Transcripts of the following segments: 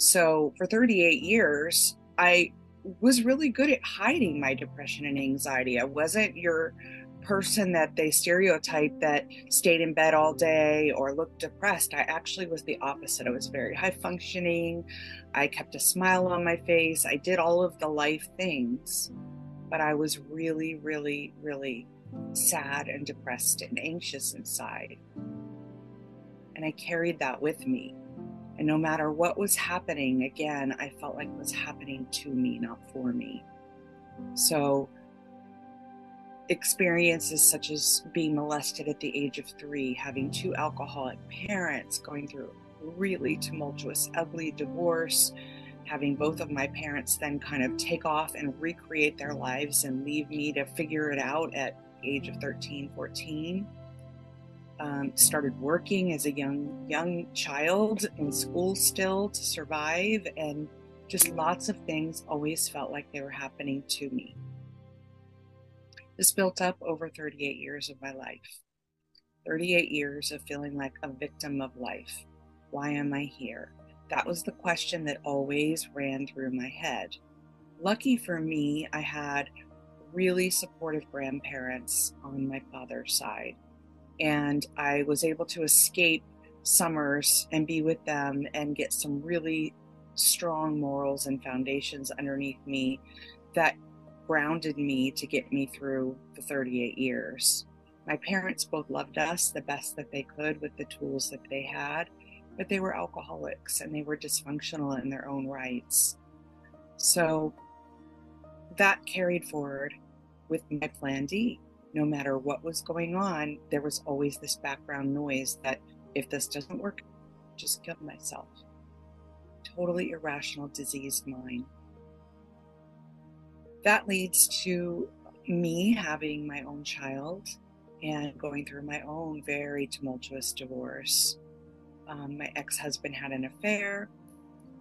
So for 38 years, I was really good at hiding my depression and anxiety. I wasn't your person that they stereotype that stayed in bed all day or looked depressed. I actually was the opposite. I was very high functioning. I kept a smile on my face. I did all of the life things, but I was really, really, really sad and depressed and anxious inside. And I carried that with me. And no matter what was happening, again, I felt like it was happening to me, not for me. So, experiences such as being molested at the age of three, having two alcoholic parents, going through really tumultuous, ugly divorce, having both of my parents then kind of take off and recreate their lives and leave me to figure it out at age of 13 14 um, started working as a young young child in school still to survive and just lots of things always felt like they were happening to me. This built up over 38 years of my life. 38 years of feeling like a victim of life. Why am i here? That was the question that always ran through my head. Lucky for me i had really supportive grandparents on my father's side and I was able to escape summers and be with them and get some really strong morals and foundations underneath me that grounded me to get me through the 38 years. My parents both loved us the best that they could with the tools that they had, but they were alcoholics and they were dysfunctional in their own rights. So that carried forward with my plan D no matter what was going on, there was always this background noise that if this doesn't work, just kill myself. Totally irrational, diseased mind. That leads to me having my own child and going through my own very tumultuous divorce. Um, my ex husband had an affair,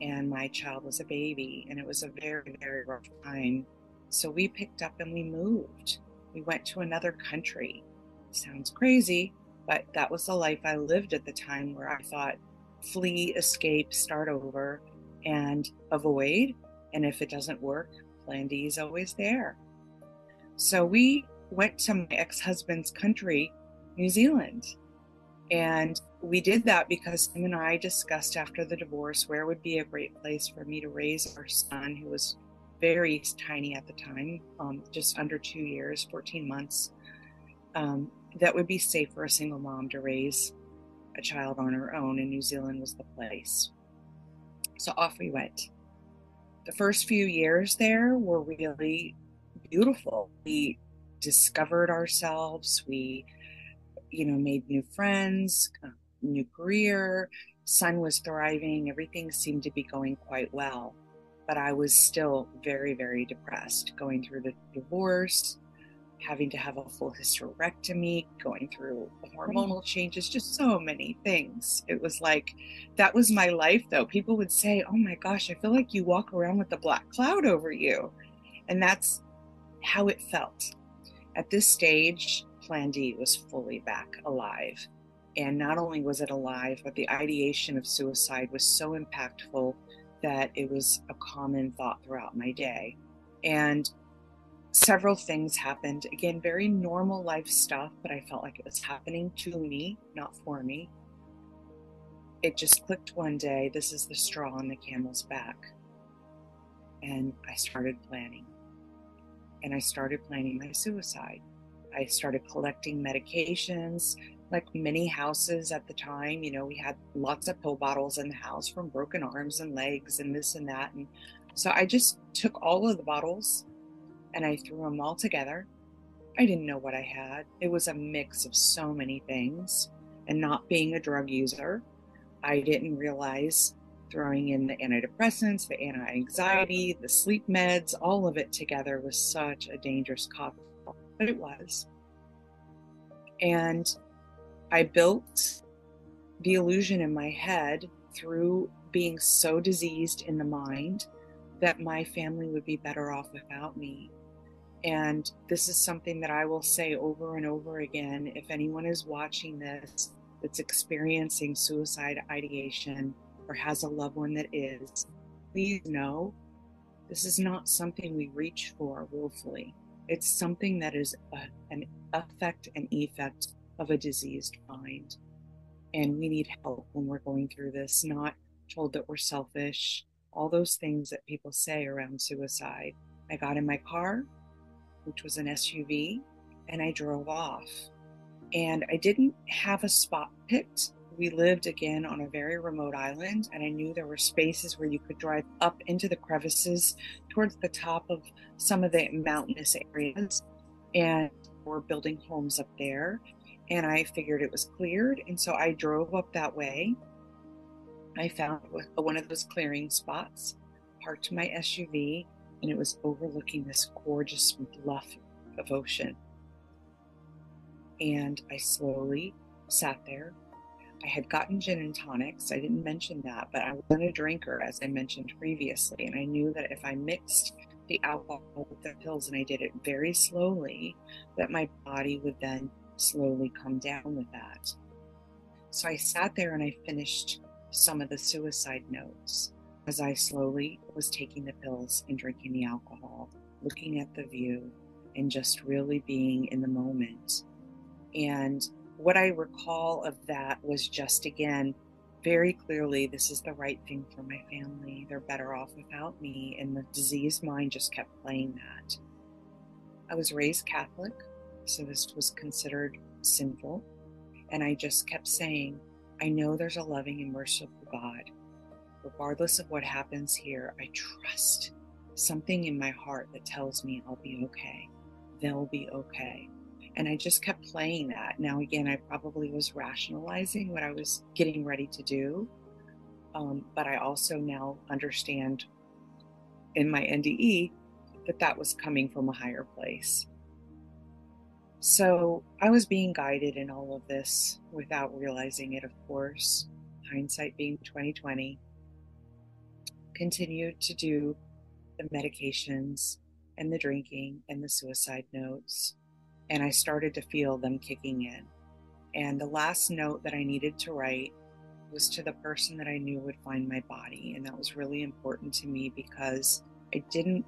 and my child was a baby, and it was a very, very rough time. So we picked up and we moved we went to another country. Sounds crazy, but that was the life I lived at the time where I thought flee, escape, start over, and avoid. And if it doesn't work, plan D is always there. So we went to my ex husband's country, New Zealand. And we did that because him and I discussed after the divorce where would be a great place for me to raise our son, who was very tiny at the time, um, just under two years, 14 months, um, that would be safe for a single mom to raise a child on her own, and New Zealand was the place. So off we went. The first few years there were really beautiful. We discovered ourselves. We, you know, made new friends, uh, new career. Son was thriving. Everything seemed to be going quite well but I was still very, very depressed going through the divorce, having to have a full hysterectomy, going through hormonal changes, just so many things. It was like that was my life, though. People would say, Oh my gosh, I feel like you walk around with a black cloud over you. And that's how it felt. At this stage, Plan D was fully back alive. And not only was it alive, but the ideation of suicide was so impactful that it was a common thought throughout my day. And several things happened. Again, very normal life stuff, but I felt like it was happening to me, not for me. It just clicked one day. This is the straw on the camel's back. And I started planning. And I started planning my suicide. I started collecting medications, like many houses at the time, you know, we had lots of pill bottles in the house from broken arms and legs and this and that. And so I just took all of the bottles and I threw them all together. I didn't know what I had. It was a mix of so many things. And not being a drug user, I didn't realize throwing in the antidepressants, the anti anxiety, the sleep meds, all of it together was such a dangerous cocktail. But it was. And I built the illusion in my head through being so diseased in the mind that my family would be better off without me. And this is something that I will say over and over again. If anyone is watching this that's experiencing suicide ideation or has a loved one that is, please know this is not something we reach for willfully. It's something that is a, an effect and effect of a diseased mind. And we need help when we're going through this, not told that we're selfish, all those things that people say around suicide. I got in my car, which was an SUV, and I drove off. And I didn't have a spot picked. We lived again on a very remote island, and I knew there were spaces where you could drive up into the crevices towards the top of some of the mountainous areas. And we're building homes up there. And I figured it was cleared. And so I drove up that way. I found one of those clearing spots, parked my SUV, and it was overlooking this gorgeous bluff of ocean. And I slowly sat there. I had gotten gin and tonics. I didn't mention that, but I wasn't a drinker, as I mentioned previously. And I knew that if I mixed the alcohol with the pills and I did it very slowly, that my body would then slowly come down with that. So I sat there and I finished some of the suicide notes as I slowly was taking the pills and drinking the alcohol, looking at the view, and just really being in the moment. And what I recall of that was just again, very clearly, this is the right thing for my family. They're better off without me. And the diseased mind just kept playing that. I was raised Catholic, so this was considered sinful. And I just kept saying, I know there's a loving and merciful God. Regardless of what happens here, I trust something in my heart that tells me I'll be okay. They'll be okay. And I just kept playing that. Now, again, I probably was rationalizing what I was getting ready to do. Um, but I also now understand in my NDE that that was coming from a higher place. So I was being guided in all of this without realizing it, of course. Hindsight being 2020. Continued to do the medications and the drinking and the suicide notes. And I started to feel them kicking in. And the last note that I needed to write was to the person that I knew would find my body. And that was really important to me because I didn't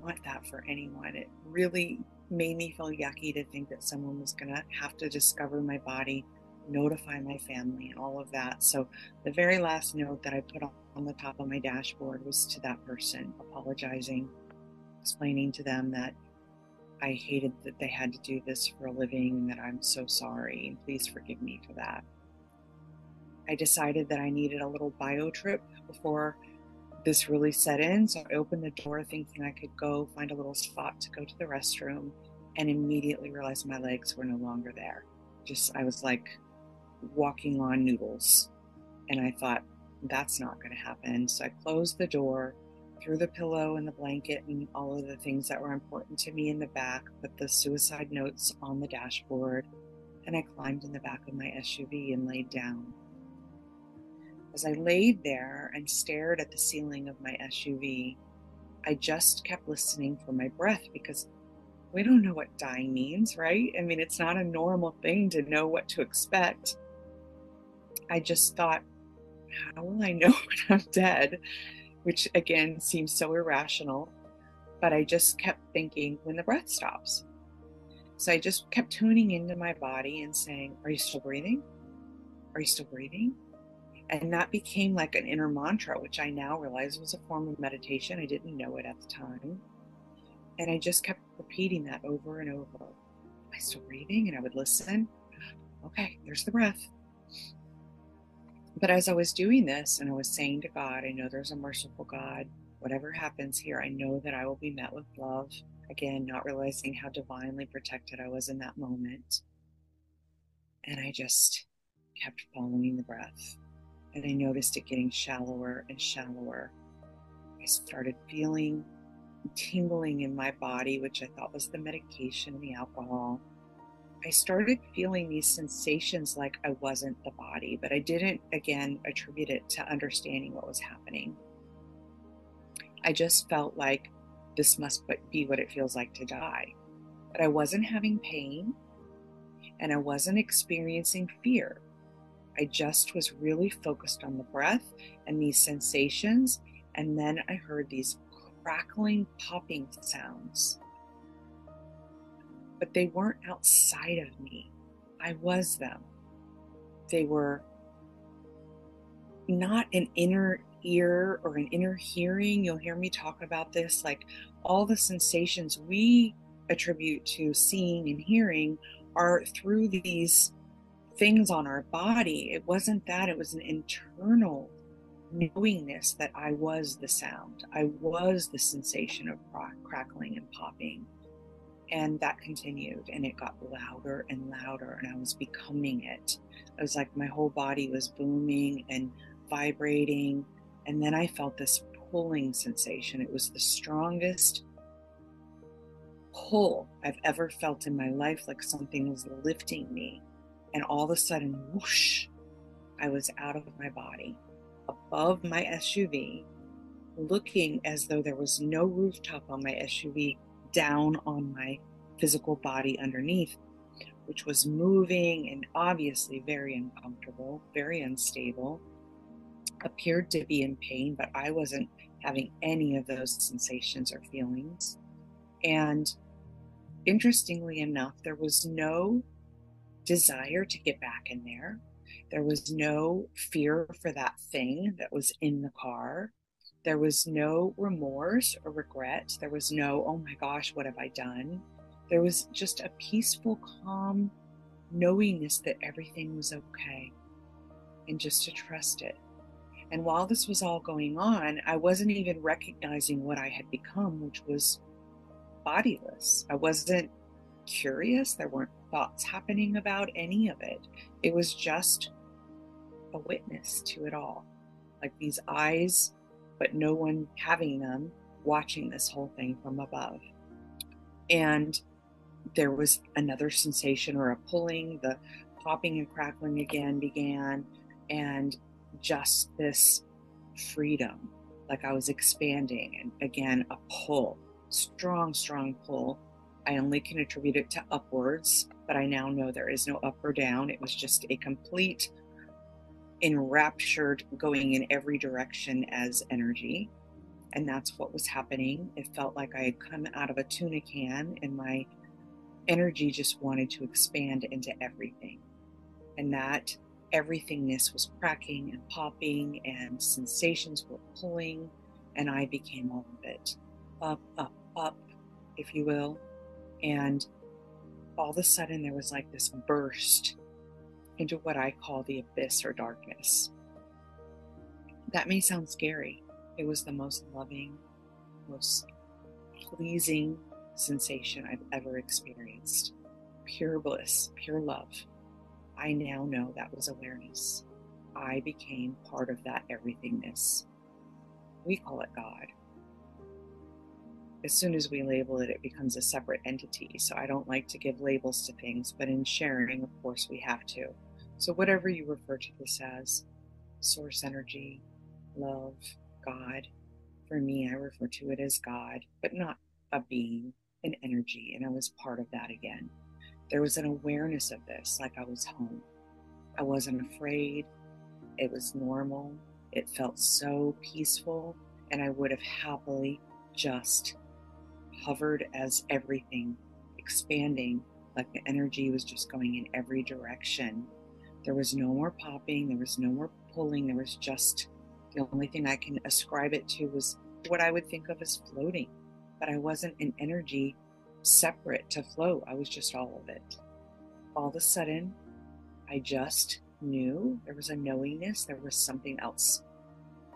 want that for anyone. It really made me feel yucky to think that someone was going to have to discover my body, notify my family, and all of that. So, the very last note that I put on the top of my dashboard was to that person, apologizing, explaining to them that I hated that they had to do this for a living and that I'm so sorry please forgive me for that. I decided that I needed a little bio trip before this really set in. So I opened the door thinking I could go find a little spot to go to the restroom and immediately realized my legs were no longer there. Just, I was like walking on noodles. And I thought, that's not going to happen. So I closed the door, threw the pillow and the blanket and all of the things that were important to me in the back, put the suicide notes on the dashboard, and I climbed in the back of my SUV and laid down. As I laid there and stared at the ceiling of my SUV, I just kept listening for my breath because we don't know what dying means, right? I mean, it's not a normal thing to know what to expect. I just thought, how will I know when I'm dead? Which again seems so irrational. But I just kept thinking when the breath stops. So I just kept tuning into my body and saying, Are you still breathing? Are you still breathing? And that became like an inner mantra, which I now realize was a form of meditation. I didn't know it at the time. And I just kept repeating that over and over. Am I still breathing? And I would listen. Okay, there's the breath. But as I was doing this and I was saying to God, I know there's a merciful God. Whatever happens here, I know that I will be met with love. Again, not realizing how divinely protected I was in that moment. And I just kept following the breath and I noticed it getting shallower and shallower. I started feeling tingling in my body, which I thought was the medication the alcohol. I started feeling these sensations like I wasn't the body, but I didn't, again, attribute it to understanding what was happening. I just felt like this must be what it feels like to die. But I wasn't having pain and I wasn't experiencing fear. I just was really focused on the breath and these sensations. And then I heard these crackling, popping sounds. But they weren't outside of me, I was them. They were not an inner ear or an inner hearing. You'll hear me talk about this. Like all the sensations we attribute to seeing and hearing are through these things on our body. It wasn't that, it was an internal knowingness that I was the sound. I was the sensation of crackling and popping. And that continued and it got louder and louder, and I was becoming it. I was like my whole body was booming and vibrating. And then I felt this pulling sensation. It was the strongest pull I've ever felt in my life, like something was lifting me. And all of a sudden, whoosh, I was out of my body, above my SUV, looking as though there was no rooftop on my SUV, down on my physical body underneath, which was moving and obviously very uncomfortable, very unstable, appeared to be in pain, but I wasn't having any of those sensations or feelings. And interestingly enough, there was no desire to get back in there. There was no fear for that thing that was in the car. There was no remorse or regret. There was no, oh my gosh, what have I done? There was just a peaceful, calm knowingness that everything was okay and just to trust it. And while this was all going on, I wasn't even recognizing what I had become, which was bodiless. I wasn't curious. There weren't thoughts happening about any of it. It was just a witness to it all. Like these eyes, but no one having them, watching this whole thing from above. And there was another sensation or a pulling, the popping and crackling again began, and just this freedom, like I was expanding, and again, a pull strong, strong pull. I only can attribute it to upwards, but I now know there is no up or down. It was just a complete enraptured going in every direction as energy. And that's what was happening. It felt like I had come out of a tuna can and my energy just wanted to expand into everything. And that everythingness was cracking and popping, and sensations were pulling, and I became all of it up, up, up, if you will. And all of a sudden, there was like this burst into what I call the abyss or darkness. That may sound scary. It was the most loving, most pleasing sensation I've ever experienced. Pure bliss, pure love. I now know that was awareness. I became part of that everythingness. We call it God as soon as we label it, it becomes a separate entity. So I don't like to give labels to things, but in sharing, of course, we have to. So whatever you refer to this as, source energy, love, God, for me, I refer to it as God, but not a being, an energy. And I was part of that again. There was an awareness of this, like I was home. I wasn't afraid. It was normal. It felt so peaceful. And I would have happily just hovered as everything, expanding like the energy was just going in every direction. There was no more popping, there was no more pulling, there was just the only thing I can ascribe it to was what I would think of as floating. But I wasn't an energy separate to float, I was just all of it. All of a sudden, I just knew there was a knowingness, there was something else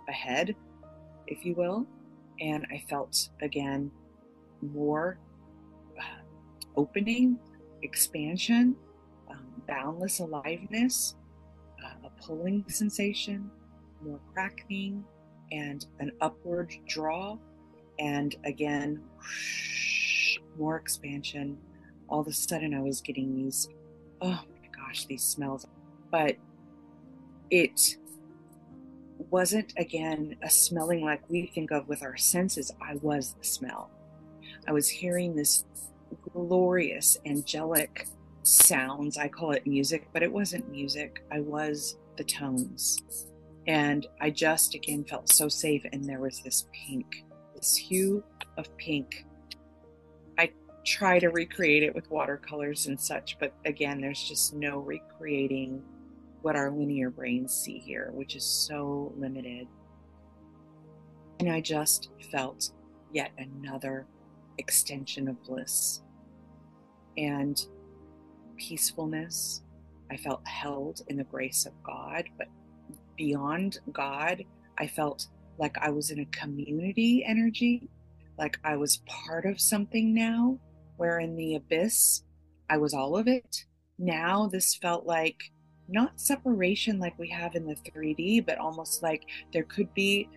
ahead, if you will. And I felt again more uh, opening, expansion, um, boundless aliveness, uh, a pulling sensation, more cracking, and an upward draw. And again, whoosh, more expansion. All of a sudden, I was getting these, oh my gosh, these smells. But it wasn't, again, a smelling like we think of with our senses. I was the smell. I was hearing this glorious angelic sounds. I call it music, but it wasn't music. I was the tones. And I just again felt so safe. And there was this pink, this hue of pink. I try to recreate it with watercolors and such, but again, there's just no recreating what our linear brains see here, which is so limited. And I just felt yet another extension of bliss and peacefulness. I felt held in the grace of God, but beyond God, I felt like I was in a community energy, like I was part of something now, where in the abyss, I was all of it. Now, this felt like not separation like we have in the 3D, but almost like there could be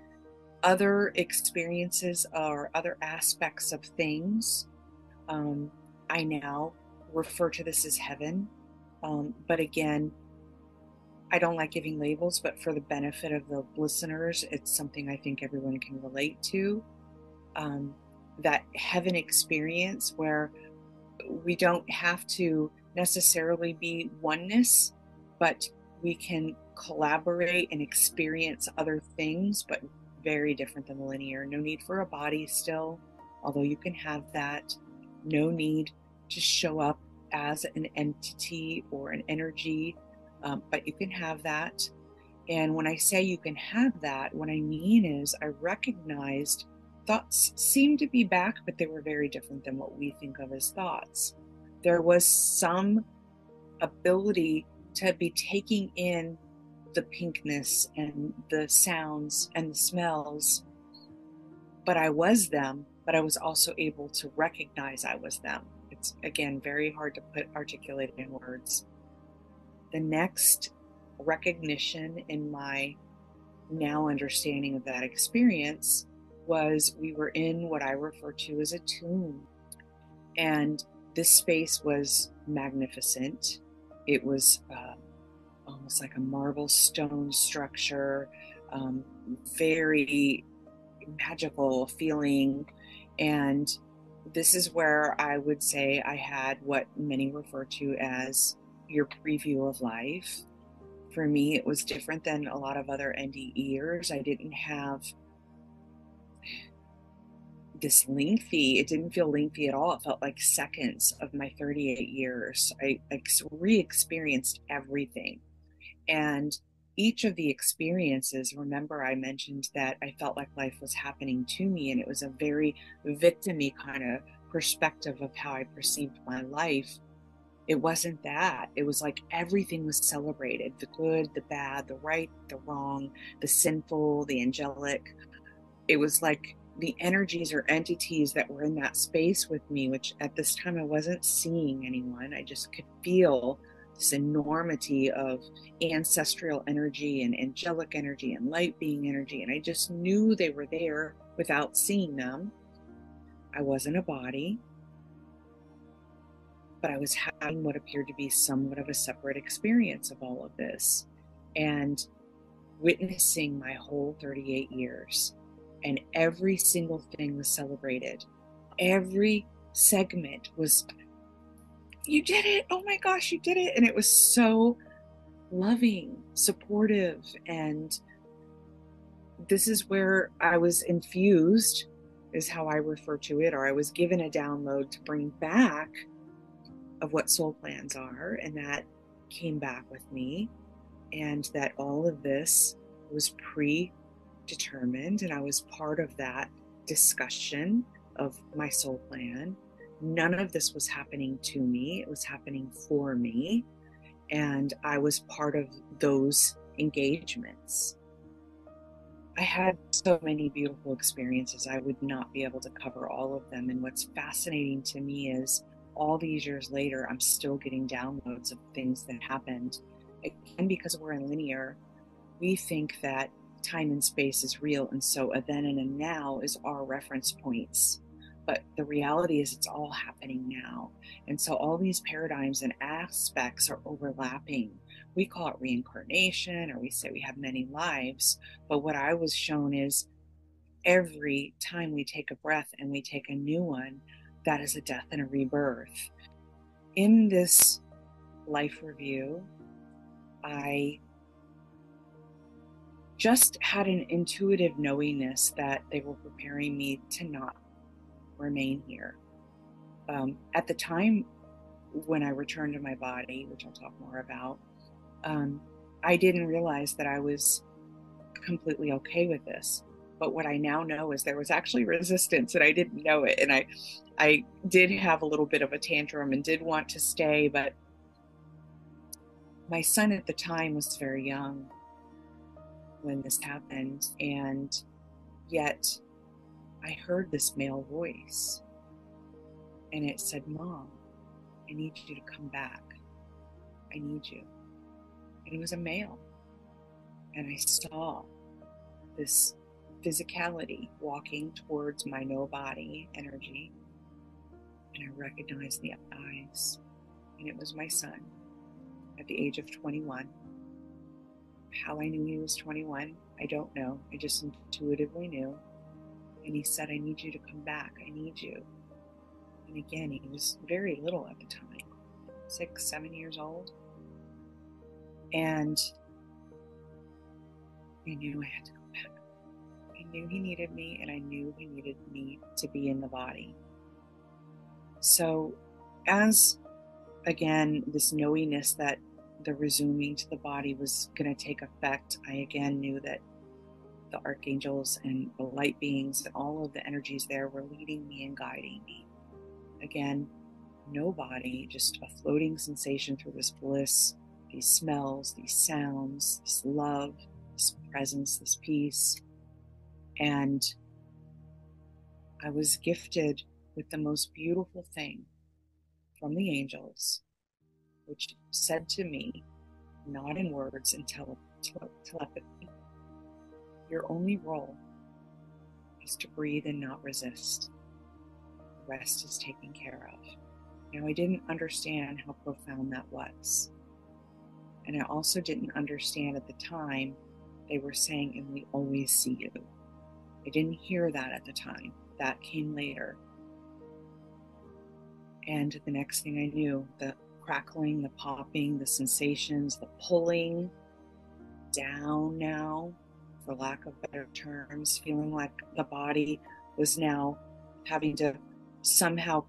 other experiences or other aspects of things. Um, I now refer to this as heaven. Um, but again, I don't like giving labels, but for the benefit of the listeners, it's something I think everyone can relate to. Um, that heaven experience where we don't have to necessarily be oneness, but we can collaborate and experience other things, but very different than the linear. No need for a body still, although you can have that. No need to show up as an entity or an energy, um, but you can have that. And when I say you can have that, what I mean is I recognized thoughts seemed to be back, but they were very different than what we think of as thoughts. There was some ability to be taking in the pinkness and the sounds and the smells. But I was them, but I was also able to recognize I was them. It's again very hard to put articulate in words. The next recognition in my now understanding of that experience was we were in what I refer to as a tomb. And this space was magnificent. It was uh, almost like a marble stone structure, um, very magical feeling. And this is where I would say I had what many refer to as your preview of life. For me, it was different than a lot of other NDEers. I didn't have this lengthy, it didn't feel lengthy at all. It felt like seconds of my 38 years. I, I re experienced everything. And each of the experiences, remember, I mentioned that I felt like life was happening to me, and it was a very victimy kind of perspective of how I perceived my life. It wasn't that. It was like everything was celebrated the good, the bad, the right, the wrong, the sinful, the angelic. It was like the energies or entities that were in that space with me, which at this time I wasn't seeing anyone. I just could feel this enormity of ancestral energy and angelic energy and light being energy. And I just knew they were there without seeing them. I wasn't a body, but I was having what appeared to be somewhat of a separate experience of all of this and witnessing my whole 38 years. And every single thing was celebrated. Every segment was you did it. Oh my gosh, you did it. And it was so loving, supportive. And this is where I was infused, is how I refer to it, or I was given a download to bring back of what soul plans are. And that came back with me. And that all of this was predetermined. And I was part of that discussion of my soul plan none of this was happening to me, it was happening for me. And I was part of those engagements. I had so many beautiful experiences. I would not be able to cover all of them. And what's fascinating to me is all these years later, I'm still getting downloads of things that happened. Again, because we're in linear, we think that time and space is real. And so a then and a now is our reference points but the reality is it's all happening now. And so all these paradigms and aspects are overlapping. We call it reincarnation, or we say we have many lives. But what I was shown is every time we take a breath and we take a new one, that is a death and a rebirth. In this life review, I just had an intuitive knowingness that they were preparing me to not remain here. Um, at the time when I returned to my body, which I'll talk more about, um, I didn't realize that I was completely okay with this. But what I now know is there was actually resistance and I didn't know it. And I I did have a little bit of a tantrum and did want to stay, but my son at the time was very young when this happened. And yet I heard this male voice and it said, Mom, I need you to come back. I need you. And it was a male. And I saw this physicality walking towards my no body energy. And I recognized the eyes. And it was my son at the age of 21. How I knew he was 21, I don't know. I just intuitively knew. And he said, I need you to come back. I need you. And again, he was very little at the time six, seven years old. And I knew I had to go back. I knew he needed me, and I knew he needed me to be in the body. So, as again, this knowingness that the resuming to the body was going to take effect, I again knew that the archangels and the light beings and all of the energies there were leading me and guiding me. Again, no body, just a floating sensation through this bliss, these smells, these sounds, this love, this presence, this peace. And I was gifted with the most beautiful thing from the angels, which said to me, not in words and tele- tele- telepathy, your only role is to breathe and not resist. The rest is taken care of. Now, I didn't understand how profound that was. And I also didn't understand at the time they were saying, and we always see you. I didn't hear that at the time. That came later. And the next thing I knew, the crackling, the popping, the sensations, the pulling down now, for lack of better terms, feeling like the body was now having to somehow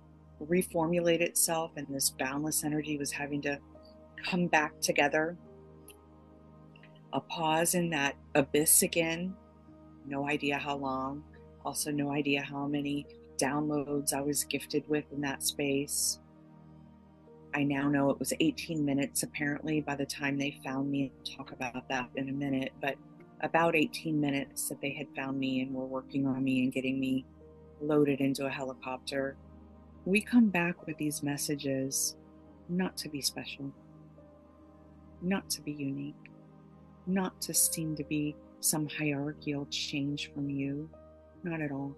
reformulate itself and this boundless energy was having to come back together. A pause in that abyss again. No idea how long. Also, no idea how many downloads I was gifted with in that space. I now know it was 18 minutes apparently by the time they found me. Talk about that in a minute, but about 18 minutes that they had found me and were working on me and getting me loaded into a helicopter we come back with these messages not to be special, not to be unique, not to seem to be some hierarchical change from you, not at all.